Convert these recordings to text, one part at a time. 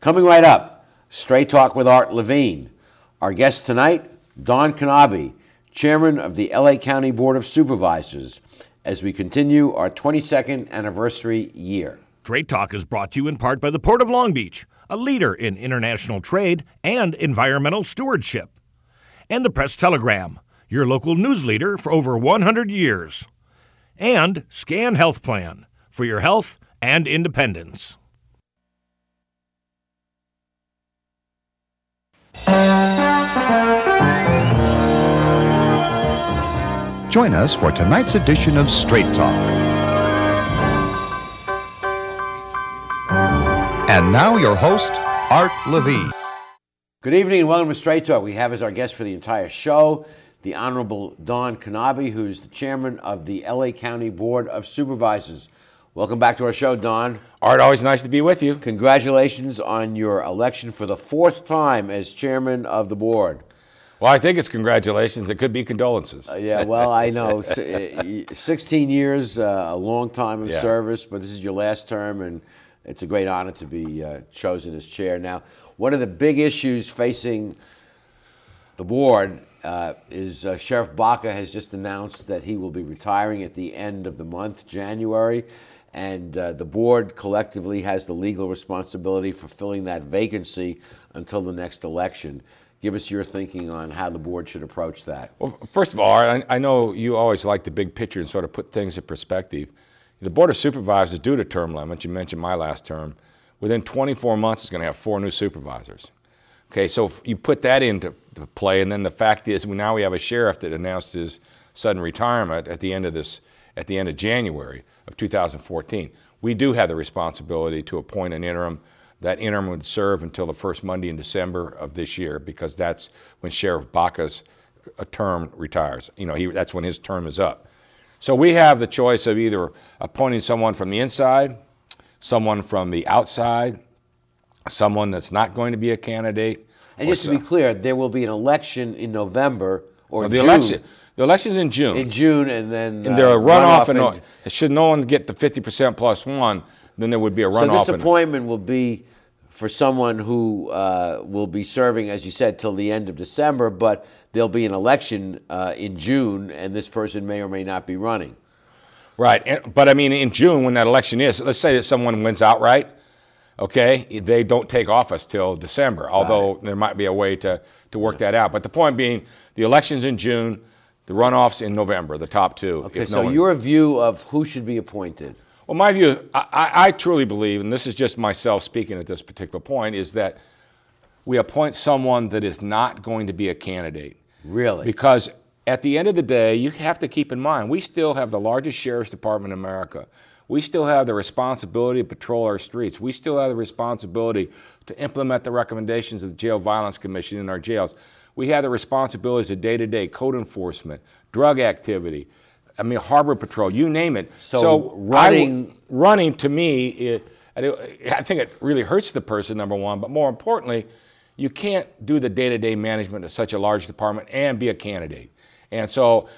Coming right up, Straight Talk with Art Levine. Our guest tonight, Don Knabe, Chairman of the LA County Board of Supervisors, as we continue our 22nd anniversary year. Straight Talk is brought to you in part by the Port of Long Beach, a leader in international trade and environmental stewardship, and the Press Telegram, your local news leader for over 100 years, and Scan Health Plan for your health and independence. Join us for tonight's edition of Straight Talk. And now, your host, Art Levine. Good evening and welcome to Straight Talk. We have as our guest for the entire show the Honorable Don Knabe, who's the chairman of the LA County Board of Supervisors. Welcome back to our show, Don. Art, always nice to be with you. Congratulations on your election for the fourth time as chairman of the board. Well, I think it's congratulations. It could be condolences. Uh, yeah, well, I know. Uh, 16 years, uh, a long time of Yeah. service, but this is your last term, and it's a great honor to be uh, chosen as chair. Now, one of the big issues facing the board uh, is uh, Sheriff Baca has just announced that he will be retiring at the end of the month, January, and uh, the board collectively has the legal responsibility for filling that vacancy until the next election. Give us your thinking on how the board should approach that. Well, first of all, I, I know you always like the big picture and sort of put things in perspective. The Board of Supervisors is due to term limits. You mentioned my last term. Within 24 months, it's going to have four new supervisors. Okay, so you put that into play, and then the fact is, now we have a sheriff that announced his sudden retirement at the end of this, at the end of January of 2014. We do have the responsibility to appoint an interim. That interim would serve until the first Monday in December of this year, because that's when Sheriff Baca's uh, term retires. You know, he, that's when his term is up. So we have the choice of either appointing someone from the inside, someone from the outside, someone that's not going to be a candidate. And just to be clear, there will be an election in November or the June. election, the election's in June. in June, and then and there are uh, runoff, and in- should no one get the 50% plus one, then there would be a runoff. so runoff. this appointment will be for someone who uh, will be serving, as you said, till the end of December. But there'll be an election uh, in June, and this person may or may not be running. Right, and, but I mean, in June when that election is, let's say that someone wins outright, okay, they don't take office till December. Although there might be a way to to work that out. But the point being, the elections in June, the runoffs in November, the top two. Okay, if no so your view of who should be appointed? Well, my view, I, I, I truly believe, and this is just myself speaking at this particular point, is that we appoint someone that is not going to be a candidate. Really? Because at the end of the day, you have to keep in mind, we still have the largest sheriff's department in America. We still have the responsibility to patrol our streets. We still have the responsibility to implement the recommendations of the Jail Violence Commission in our jails. We have the responsibilities of day to day code enforcement, drug activity, I mean, harbor patrol, you name it. So I- running- running to me, it, I think it really hurts the person, number one, but more importantly, you can't do the day to day management of such a large department and be a candidate. And so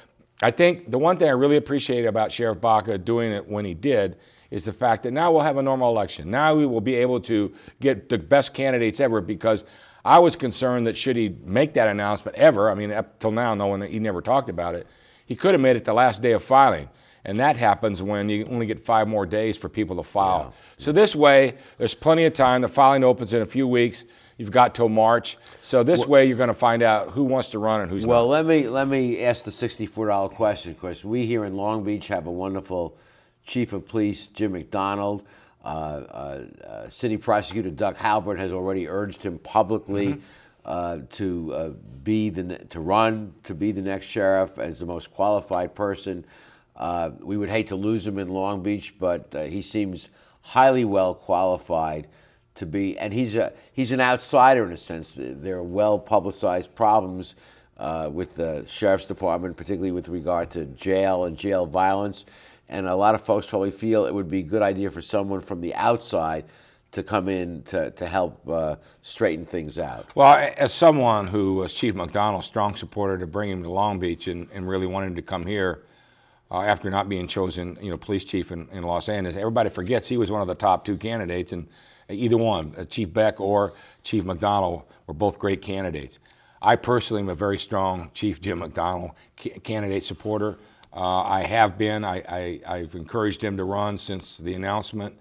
I think the one thing I really appreciate about Sheriff Baca doing it when he did is the fact that now we'll have a normal election. Now we will be able to get the best candidates ever because I was concerned that should he make that announcement ever, I mean, up till now, no one, he never talked about it, he could have made it the last day of filing. And that happens when you only get five more days for people to file. So this way, there's plenty of time. The filing opens in a few weeks. You've got till March. So this way, you're going to find out who wants to run and who's Well, not. Well, let me let me ask the sixty-four dollar question because we here in Long Beach have a wonderful chief of police, Jim McDonnell. Uh, uh, uh, City Prosecutor Doug Haubert has already urged him publicly uh, to uh, be the to run to be the next sheriff as the most qualified person. Uh, we would hate to lose him in Long Beach, but uh, he seems highly well qualified to be, and he's a he's an outsider in a sense. There are well publicized problems uh, with the sheriff's department, particularly with regard to jail and jail violence. And a lot of folks probably feel it would be a good idea for someone from the outside to come in to, to help uh, straighten things out. Well, as someone who was Chief McDonnell's strong supporter to bring him to Long Beach and, and really wanted him to come here uh, after not being chosen, you know, police chief in, in Los Angeles, everybody forgets he was one of the top two candidates, and either one, uh, Chief Beck or Chief McDonnell, were both great candidates. I personally am a very strong Chief Jim McDonnell ca- candidate supporter. Uh, I have been. I, have encouraged him to run since the announcement.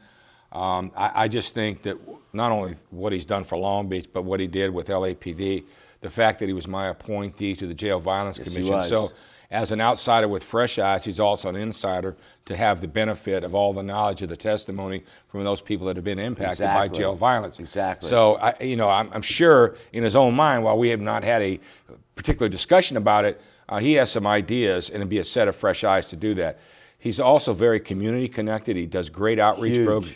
Um, I, I, just think that not only what he's done for Long Beach, but what he did with LAPD, the fact that he was my appointee to the Jail Violence yes, Commission. So as an outsider with fresh eyes, he's also an insider to have the benefit of all the knowledge of the testimony from those people that have been impacted exactly. by jail violence. Exactly. So, I, you know, I'm, I'm, sure in his own mind, while we have not had a particular discussion about it, uh, he has some ideas, and it'd be a set of fresh eyes to do that. He's also very community connected. He does great outreach, prog-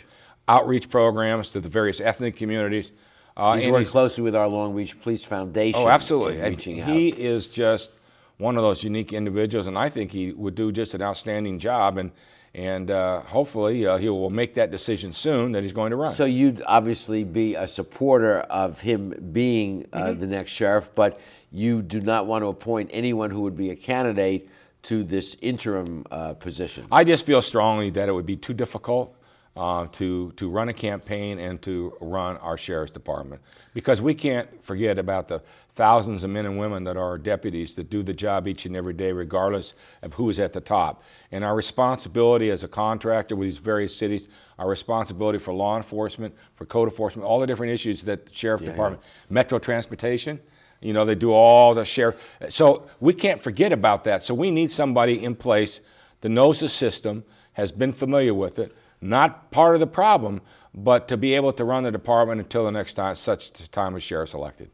outreach programs to the various ethnic communities. Uh, he's working closely with our Long Beach Police Foundation. Oh, absolutely. Reaching he out. is just one of those unique individuals, and I think he would do just an outstanding job. And and uh, hopefully uh, he will make that decision soon that he's going to run. So you'd obviously be a supporter of him being uh, mm-hmm. the next sheriff, but you do not want to appoint anyone who would be a candidate to this interim uh, position. I just feel strongly that it would be too difficult uh, to, to run a campaign and to run our sheriff's department. Because we can't forget about the thousands of men and women that are deputies that do the job each and every day, regardless of who is at the top. And our responsibility as a contractor with these various cities, our responsibility for law enforcement, for code enforcement, all the different issues that the sheriff yeah, department, yeah. metro transportation, you know, they do all the sheriff. So we can't forget about that. So we need somebody in place that knows the system, has been familiar with it, not part of the problem, but to be able to run the department until the next time, such time as sheriff's elected.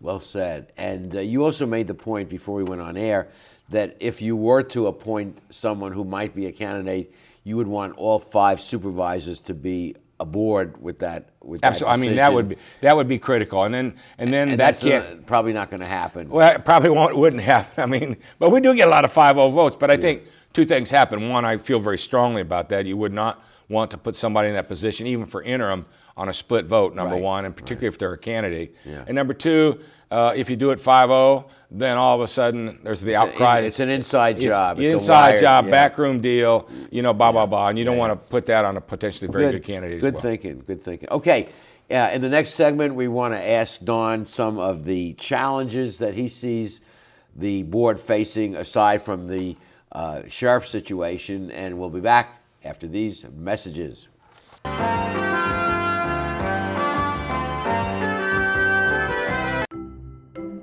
Well said. And uh, you also made the point before we went on air that if you were to appoint someone who might be a candidate, you would want all five supervisors to be aboard with that. With Absolutely. That I mean, that would be that would be critical, and then and then and that uh, can't probably not going to happen. Well, it probably won't wouldn't happen. I mean, but we do get a lot of 5-0 votes. But I yeah. think two things happen. One, I feel very strongly about that. You would not want to put somebody in that position, even for interim, on a split vote, number right. one, and particularly right. if they're a candidate. Yeah. And number two, uh, if you do it 5 0, then all of a sudden there's the outcry. It's an inside job. It's, it's inside wired, job, yeah. backroom deal, you know, blah, blah, blah. And you don't want to put that on a potentially very good, good candidate Good well. thinking, good thinking. Okay, uh, in the next segment, we want to ask Don some of the challenges that he sees the board facing aside from the uh, sheriff situation, and we'll be back after these messages.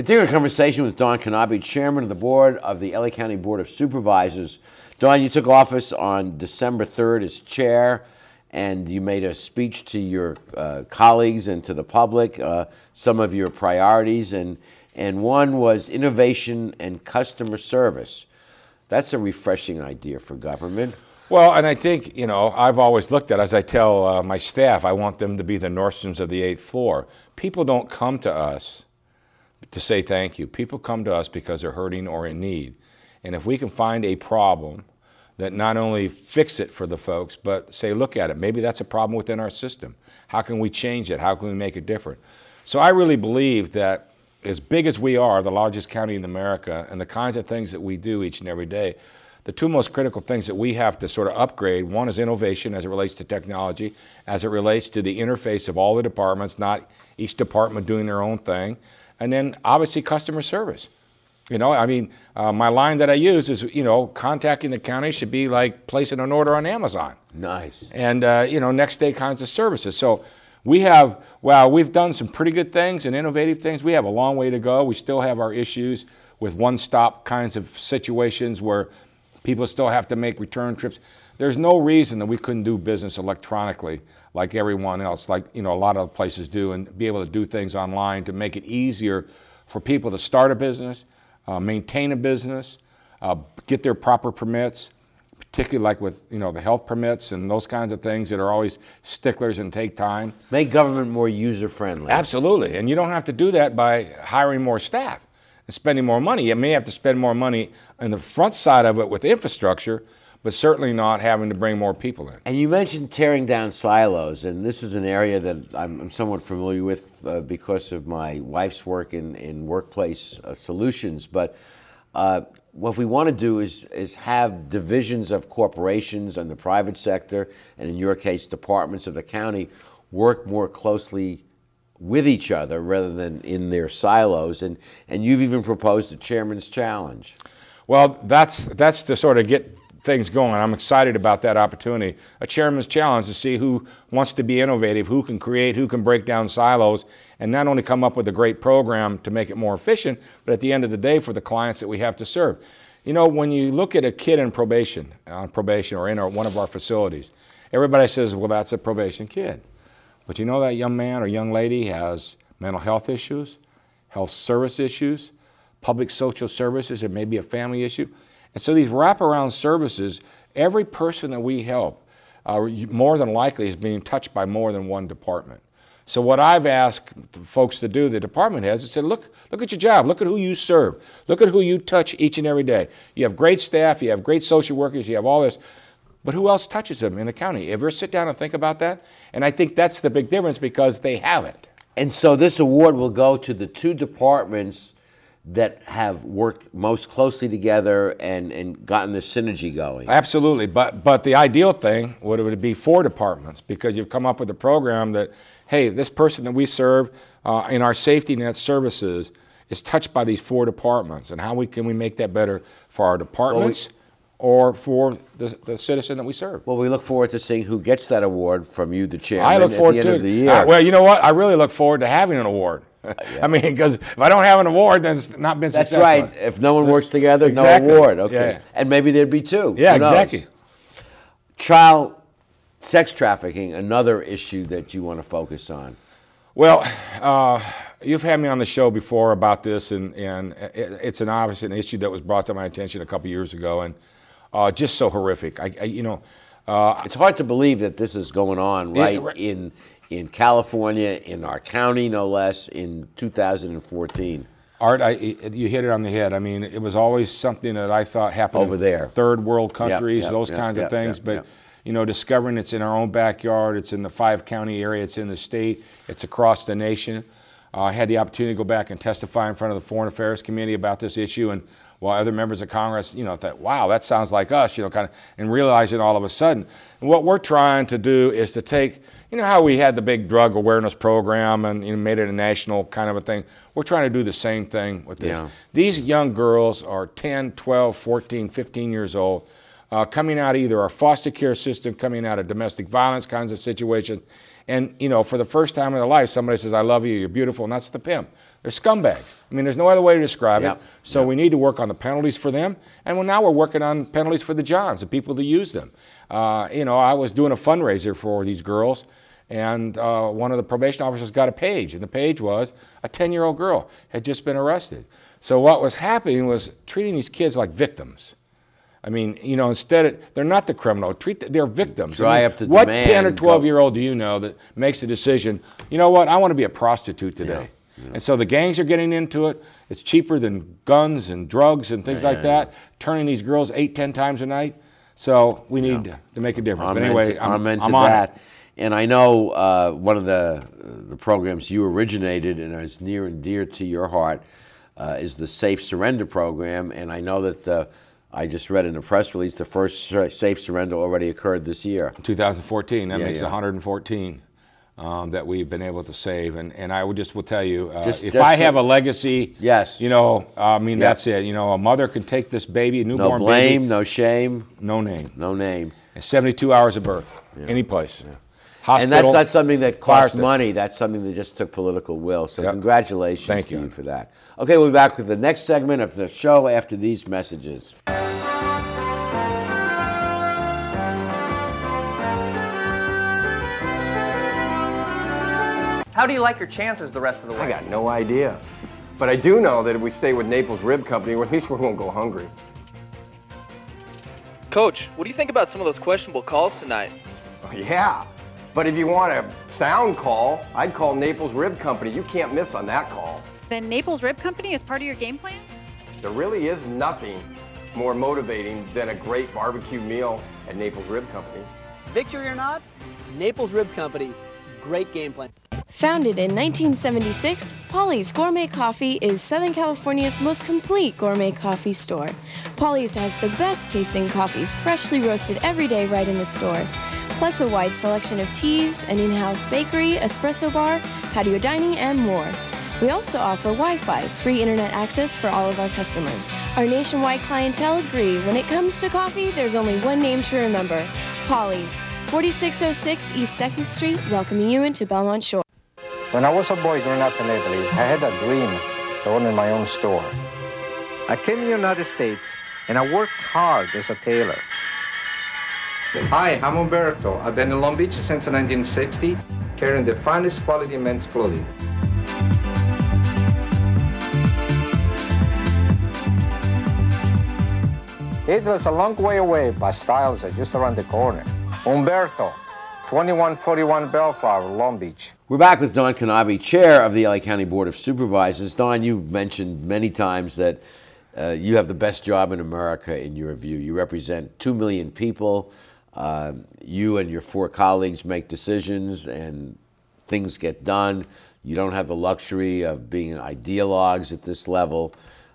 Continuing a conversation with Don Knabe, chairman of the board of the LA County Board of Supervisors. Don, you took office on December 3rd as chair, and you made a speech to your uh, colleagues and to the public, uh, some of your priorities, and, and one was innovation and customer service. That's a refreshing idea for government. Well, and I think, you know, I've always looked at, as I tell uh, my staff, I want them to be the Nordstroms of the eighth floor. People don't come to us to say thank you. People come to us because they're hurting or in need. And if we can find a problem that not only fix it for the folks, but say, look at it, maybe that's a problem within our system. How can we change it? How can we make it different? So I really believe that as big as we are, the largest county in America, and the kinds of things that we do each and every day, the two most critical things that we have to sort of upgrade one is innovation as it relates to technology, as it relates to the interface of all the departments, not each department doing their own thing, and then obviously customer service. You know, I mean, uh, my line that I use is, you know, contacting the county should be like placing an order on Amazon. Nice. And, uh, you know, next day kinds of services. So we have, well, we've done some pretty good things and innovative things. We have a long way to go. We still have our issues with one stop kinds of situations where People still have to make return trips. There's no reason that we couldn't do business electronically like everyone else, like you know a lot of places do, and be able to do things online to make it easier for people to start a business, uh, maintain a business, uh, get their proper permits, particularly like with you know the health permits and those kinds of things that are always sticklers and take time. Make government more user friendly. Absolutely, and you don't have to do that by hiring more staff and spending more money. You may have to spend more money on the front side of it with infrastructure, but certainly not having to bring more people in. And you mentioned tearing down silos, and this is an area that I'm, I'm somewhat familiar with uh, because of my wife's work in, in workplace uh, solutions. But uh, what we want to do is, is have divisions of corporations and the private sector, and in your case, departments of the county, work more closely with each other rather than in their silos. And, and you've even proposed a chairman's challenge. Well, that's, that's to sort of get things going. I'm excited about that opportunity. A chairman's challenge to see who wants to be innovative, who can create, who can break down silos, and not only come up with a great program to make it more efficient, but at the end of the day for the clients that we have to serve. You know, when you look at a kid in probation, on probation or in our, one of our facilities, everybody says, well, that's a probation kid. But you know that young man or young lady has mental health issues, health service issues, public social services, or maybe a family issue. And so these wraparound services, every person that we help, uh, more than likely is being touched by more than one department. So what I've asked folks to do, the department heads, is said, look, look at your job, look at who you serve, look at who you touch each and every day. You have great staff, you have great social workers, you have all this, but who else touches them in the county? Ever sit down and think about that? And I think that's the big difference because they have it. And so this award will go to the two departments that have worked most closely together and, and gotten the synergy going. Absolutely, but but the ideal thing would would be four departments because you've come up with a program that, hey, this person that we serve uh, in our safety net services is touched by these four departments, and how we can we make that better for our departments. Well, we, or for the, the, citizen that we serve. Well, we look forward to seeing who gets that award from you, the chairman, I look forward at the to end of the year. Uh, well, you know what? I really look forward to having an award. yeah. I mean, because if I don't have an award, then it's not been That's successful. That's right. If no one works together, exactly. no award. Okay. Yeah. And maybe there'd be two. Yeah, exactly. Child sex trafficking, another issue that you want to focus on. Well, uh, you've had me on the show before about this, and, and it's an obvious an issue that was brought to my attention a couple years ago, and uh, just so horrific. I, I you know, uh, it's hard to believe that this is going on right, right in in California, in our county, no less, in 2014. Art, I, you hit it on the head. I mean, it was always something that I thought happened over there, third world countries, yep, yep, those yep, kinds of things. but you know, discovering it's in our own backyard, it's in the five county area, it's in the state, it's across the nation. Uh, I had the opportunity to go back and testify in front of the Foreign Affairs Committee about this issue, and while other members of Congress, you know, thought, wow, that sounds like us, you know, kind of, and realizing all of a sudden. And what we're trying to do is to take you know how we had the big drug awareness program and you know, made it a national kind of a thing? We're trying to do the same thing with this. Yeah. These young girls are 10, 12, 14, 15 years old, uh, coming out of either our foster care system, coming out of domestic violence kinds of situations, And you know, for the first time in their life, somebody says, "I love you, you're beautiful," and that's the pimp. They're scumbags. I mean, there's no other way to describe Yep. it. So we need to work on the penalties for them, and well, now we're working on penalties for the Johns, the people that use them. Uh, you know, I was doing a fundraiser for these girls, and uh, one of the probation officers got a page, and the page was a 10-year-old girl had just been arrested. So what was happening was treating these kids like victims. I mean, you know, instead of, they're not the criminal. Treat the, they're victims. Dry I mean, up the what demand, 10 or go- 12 year old do you know that makes a decision? You know what? I want to be a prostitute today. And so the gangs are getting into it. It's cheaper than guns and drugs and things like that. Turning these girls eight, ten times a night. So we need to, to make a difference. but Amen anyway, to, I'm, amen to I'm on that. it. And I know uh, one of the the programs you originated and is near and dear to your heart uh, is the Safe Surrender program. And I know that the, I just read in the press release the first safe surrender already occurred this year. 2014. That Yeah, makes yeah. 114 um, that we've been able to save. And, and I would just will tell you, uh, Just- if just I have a legacy, Yes. you know, I mean, Yeah. that's it. You know, a mother can take this baby, a No newborn blame, baby, no shame, no name, no name. and 72 hours of birth, any place. And that's not something that costs station. money. That's something that just took political will. So Yep. congratulations Thank to you. you for that. Okay, we'll be back with the next segment of the show after these messages. How do you like your chances the rest of the way? I got no idea. But I do know that if we stay with Naples Rib Company, at least we won't go hungry. Coach, what do you think about some of those questionable calls tonight? Yeah. But if you want a sound call, I'd call Naples Rib Company. You can't miss on that call. Then Naples Rib Company is part of your game plan? There really is nothing more motivating than a great barbecue meal at Naples Rib Company. Victory or not, Naples Rib Company, great game plan. Founded in 1976, Polly's Gourmet Coffee is Southern California's most complete gourmet coffee store. Polly's has the best tasting coffee, freshly roasted every day right in the store, plus a wide selection of teas, an in house bakery, espresso bar, patio dining, and more. We also offer Wi Fi, free internet access for all of our customers. Our nationwide clientele agree when it comes to coffee, there's only one name to remember Polly's, 4606 East 2nd Street, welcoming you into Belmont Shore. When I was a boy growing up in Italy, I had a dream to own my own store. I came to the United States and I worked hard as a tailor. Hi, I'm Umberto. I've been in Long Beach since 1960, carrying the finest quality men's clothing. It was a long way away, but styles are just around the corner. Umberto, 2141 Bellflower, Long Beach. We're back with Don Knabe, Chair of the LA County Board of Supervisors. Don, you've mentioned many times that uh, you have the best job in America in your view. You represent 2 million people. Um you and your four colleagues make decisions and things get done. You don't have the luxury of being ideologues at this level.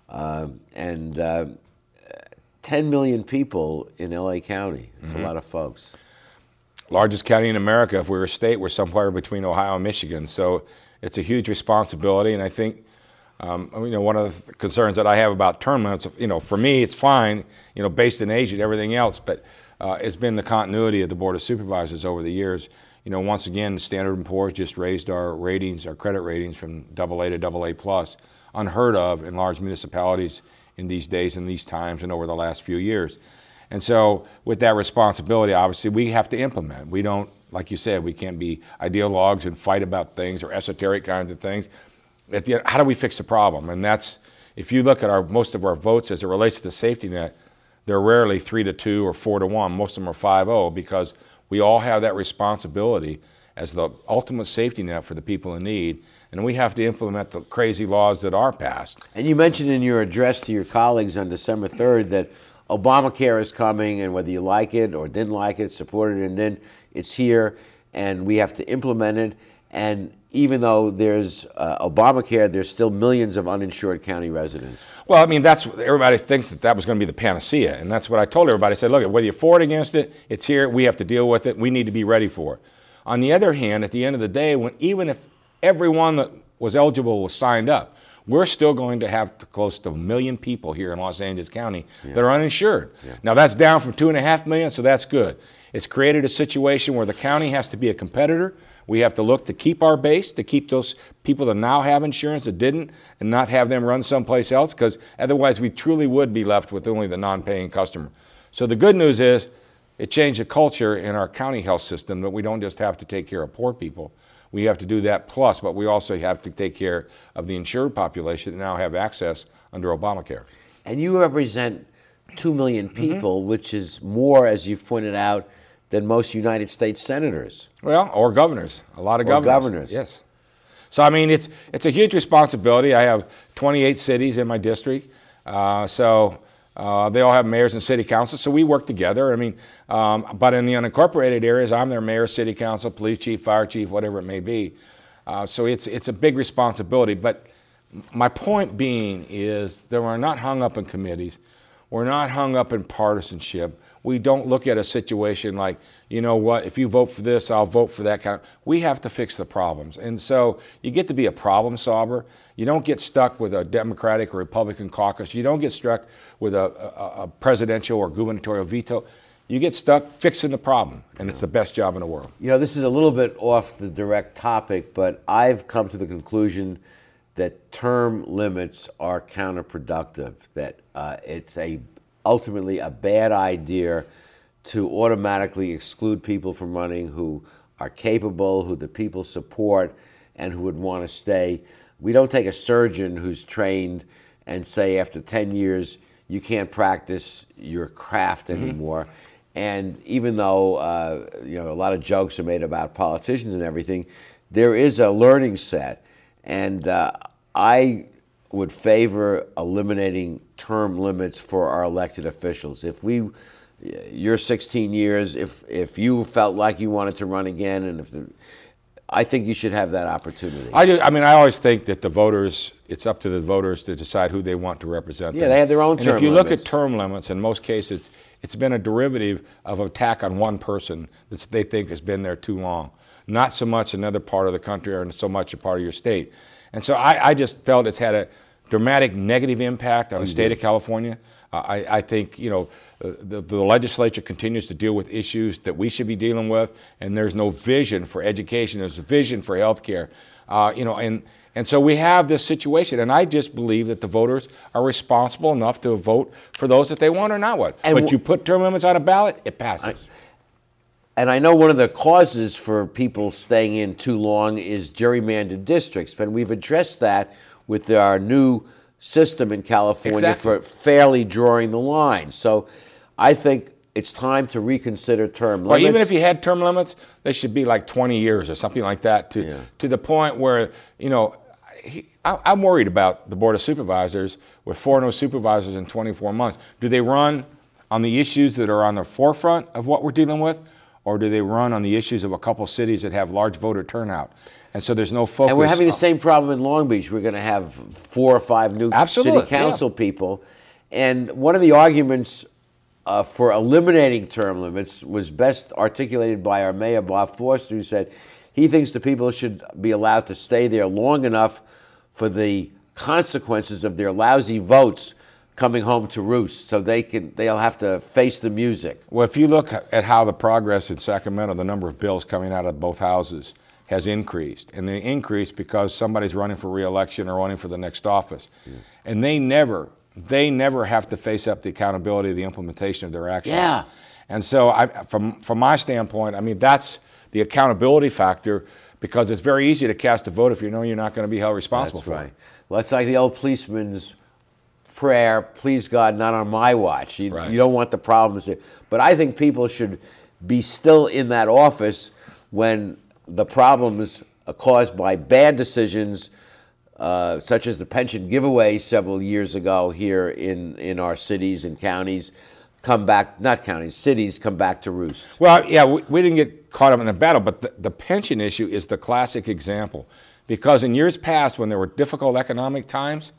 Um and uh, 10 million people in LA County. It's Mhm. a lot of folks. largest county in America. If we were a state, we're somewhere between Ohio and Michigan. So it's a huge responsibility. And I think, um, you know, one of the concerns that I have about term limits, you know, for me, it's fine, you know, based in age and everything else, but uh, it's been the continuity of the Board of Supervisors over the years. You know, once again, Standard & Poor's just raised our ratings, our credit ratings from AA to AA plus, unheard of in large municipalities in these days and these times and over the last few years. And so, with that responsibility, obviously, we have to implement. We don't, like you said, we can't be ideologues and fight about things or esoteric kinds of things. At the end, how do we fix the problem? And that's, if you look at our most of our votes as it relates to the safety net, they're rarely three to two or four to one. Most of them are 5-0 because we all have that responsibility as the ultimate safety net for the people in need, and we have to implement the crazy laws that are passed. And you mentioned in your address to your colleagues on December 3rd that Obamacare is coming, and whether you like it or didn't like it, support it, and then it's here, and we have to implement it. And even though there's uh, Obamacare, there's still millions of uninsured county residents. Well, I mean, that's everybody thinks that that was going to be the panacea, and that's what I told everybody. I said, look, whether you're for it against it, it's here. We have to deal with it. We need to be ready for it. On the other hand, at the end of the day, when even if everyone that was eligible was signed up, we're still going to have to close to a million people here in Los Angeles County that are uninsured. Now that's down from two and a half million, so that's good. It's created a situation where the county has to be a competitor We have to look to keep our base, to keep those people that now have insurance that didn't, and not have them run someplace else, because otherwise we truly would be left with only the non-paying customer. So the good news is it changed the culture in our county health system that we don't just have to take care of poor people. We have to do that plus, but we also have to take care of the insured population that now have access under Obamacare. And you represent 2 million Mm-hmm. people, which is more, as you've pointed out, than most United States senators. Well, or governors. A lot of Or governors. governors. Yes. So I mean, it's it's a huge responsibility. I have 28 cities in my district, uh, so uh, they all have mayors and city councils. So we work together. I mean, um, but in the unincorporated areas, I'm their mayor, city council, police chief, fire chief, whatever it may be. Uh, so it's it's a big responsibility. But my point being is that we're not hung up in committees. We're not hung up in partisanship. We don't look at a situation like, you know what, if you vote for this, I'll vote for that kind of. We have to fix the problems. And so you get to be a problem solver. You don't get stuck with a Democratic or Republican caucus. You don't get stuck with a, a, a presidential or gubernatorial veto. You get stuck fixing the problem, and it's the best job in the world. You know, this is a little bit off the direct topic, but I've come to the conclusion that term limits are counterproductive. That uh, it's a ultimately a bad idea to automatically exclude people from running who are capable, who the people support, and who would want to stay. We don't take a surgeon who's trained and say after 10 years you can't practice your craft anymore. And even though uh, you know a lot of jokes are made about politicians and everything, there is a learning set, and uh, I would favor eliminating term limits for our elected officials. If we, you're 16 years, if if you felt like you wanted to run again, and if the, I think you should have that opportunity. I do. I mean, I always think that the voters. It's up to the voters to decide who they want to represent Yeah, them. they have their own And term if you look at term limits, in most cases, it's been a derivative of attack on one person that they think has been there too long, not so much another part of the country or so much a part of your state. And so I, I just felt it's had a dramatic negative impact on the state of California. Uh, I, I think you know uh, the, the legislature continues to deal with issues that we should be dealing with, and there's no vision for education. There's a vision for health care. Uh, you know, and and so we have this situation, and I just believe that the voters are responsible enough to vote for those that they want or not want. And but w- you put term limits on a ballot, it passes. And I know one of the causes for people staying in too long is gerrymandered districts, but we've addressed that with our new system in California Exactly. for fairly drawing the line. So I think it's time to reconsider term limits. even if you had term limits, they should be like 20 years or something like that to, to the point where, you know, he, I, I'm worried about the Board of Supervisors with four new supervisors in 24 months. Do they run on the issues that are on the forefront of what we're dealing with, or do they run on the issues of a couple cities that have large voter turnout? And so there's no focus. and we're having the same problem in Long Beach. We're going to have four or five new Absolutely, city council people. And one of the arguments uh, for eliminating term limits was best articulated by our mayor, Bob Foster, who said he thinks the people should be allowed to stay there long enough for the consequences of their lousy votes coming home to roost so they can they'll have to face the music. Well, if you look at how the progress in Sacramento, the number of bills coming out of both houses has increased. And they increase because somebody's running for reelection or running for the next office. And they never, they never have to face up the accountability of the implementation of their actions. Yeah. And so I, from, from my standpoint, I mean, that's the accountability factor because it's very easy to cast a vote if you know you're not going to be held responsible That's for right. it. Well, it's like the old policeman's prayer, please God, not on my watch. You, you don't want the problems there. But I think people should be still in that office when the problems caused by bad decisions, uh, such as the pension giveaway several years ago here in, in our cities and counties, come back, not counties, cities come back to roost. Well, yeah, we, we didn't get caught up in the battle, but the, the pension issue is the classic example. Because in years past, when there were difficult economic times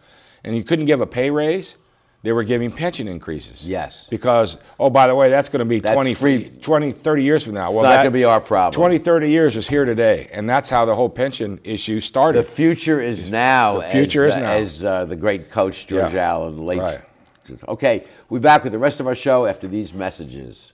and you couldn't give a pay raise, they were giving pension increases. Yes. Because, oh, by the way, that's going to be That's 20, free. 20, 30 years from now. It's well, not gonna be our problem. 20, 30 years is here today. And that's how the whole pension issue started. The future is now. The future as, is now. As uh, the great coach George Yeah. Allen, late. Right. Okay, we're back with the rest of our show after these messages.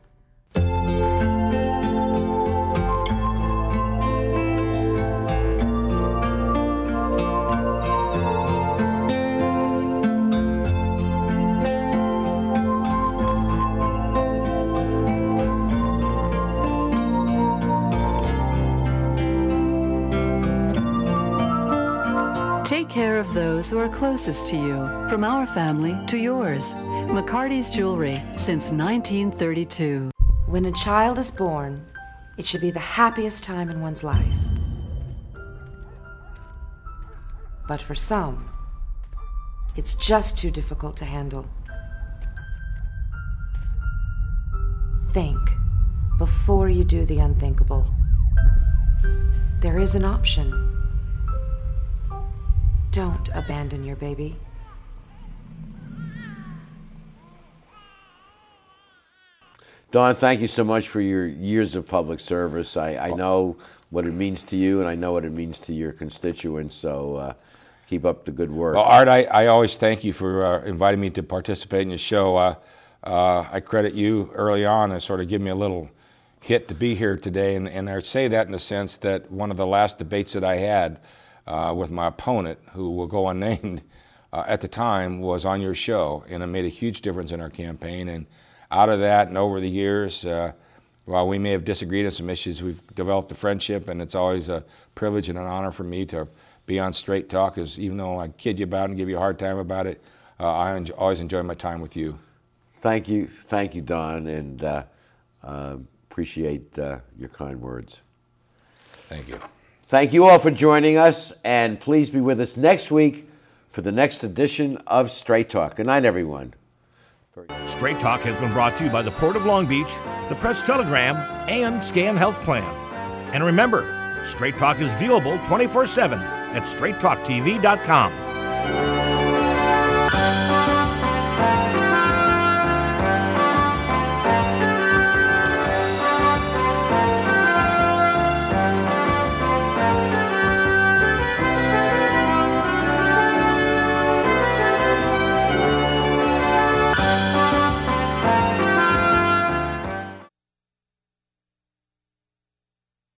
Take care of those who are closest to you, from our family to yours. McCarty's Jewelry since 1932. When a child is born, it should be the happiest time in one's life. But for some, it's just too difficult to handle. Think before you do the unthinkable. There is an option. Don't abandon your baby. Don, thank you so much for your years of public service. I, I know what it means to you, and I know what it means to your constituents. So uh, keep up the good work. Well, Art, I, I always thank you for uh, inviting me to participate in your show. Uh, uh, I credit you early on as sort of giving me a little hit to be here today, and, and I say that in the sense that one of the last debates that I had uh, with my opponent, who will go unnamed, uh, at the time was on your show, and it made a huge difference in our campaign. And out of that, and over the years, uh, while we may have disagreed on some issues, we've developed a friendship, and it's always a privilege and an honor for me to be on Straight Talk. Because even though I kid you about it and give you a hard time about it, uh, I enjoy, always enjoy my time with you. Thank you, thank you, Don, and uh, uh, appreciate uh, your kind words. Thank you. Thank you all for joining us, and please be with us next week for the next edition of Straight Talk. Good night, everyone. Straight Talk has been brought to you by the Port of Long Beach, the Press Telegram, and Scan Health Plan. And remember, Straight Talk is viewable 24 7 at straighttalktv.com.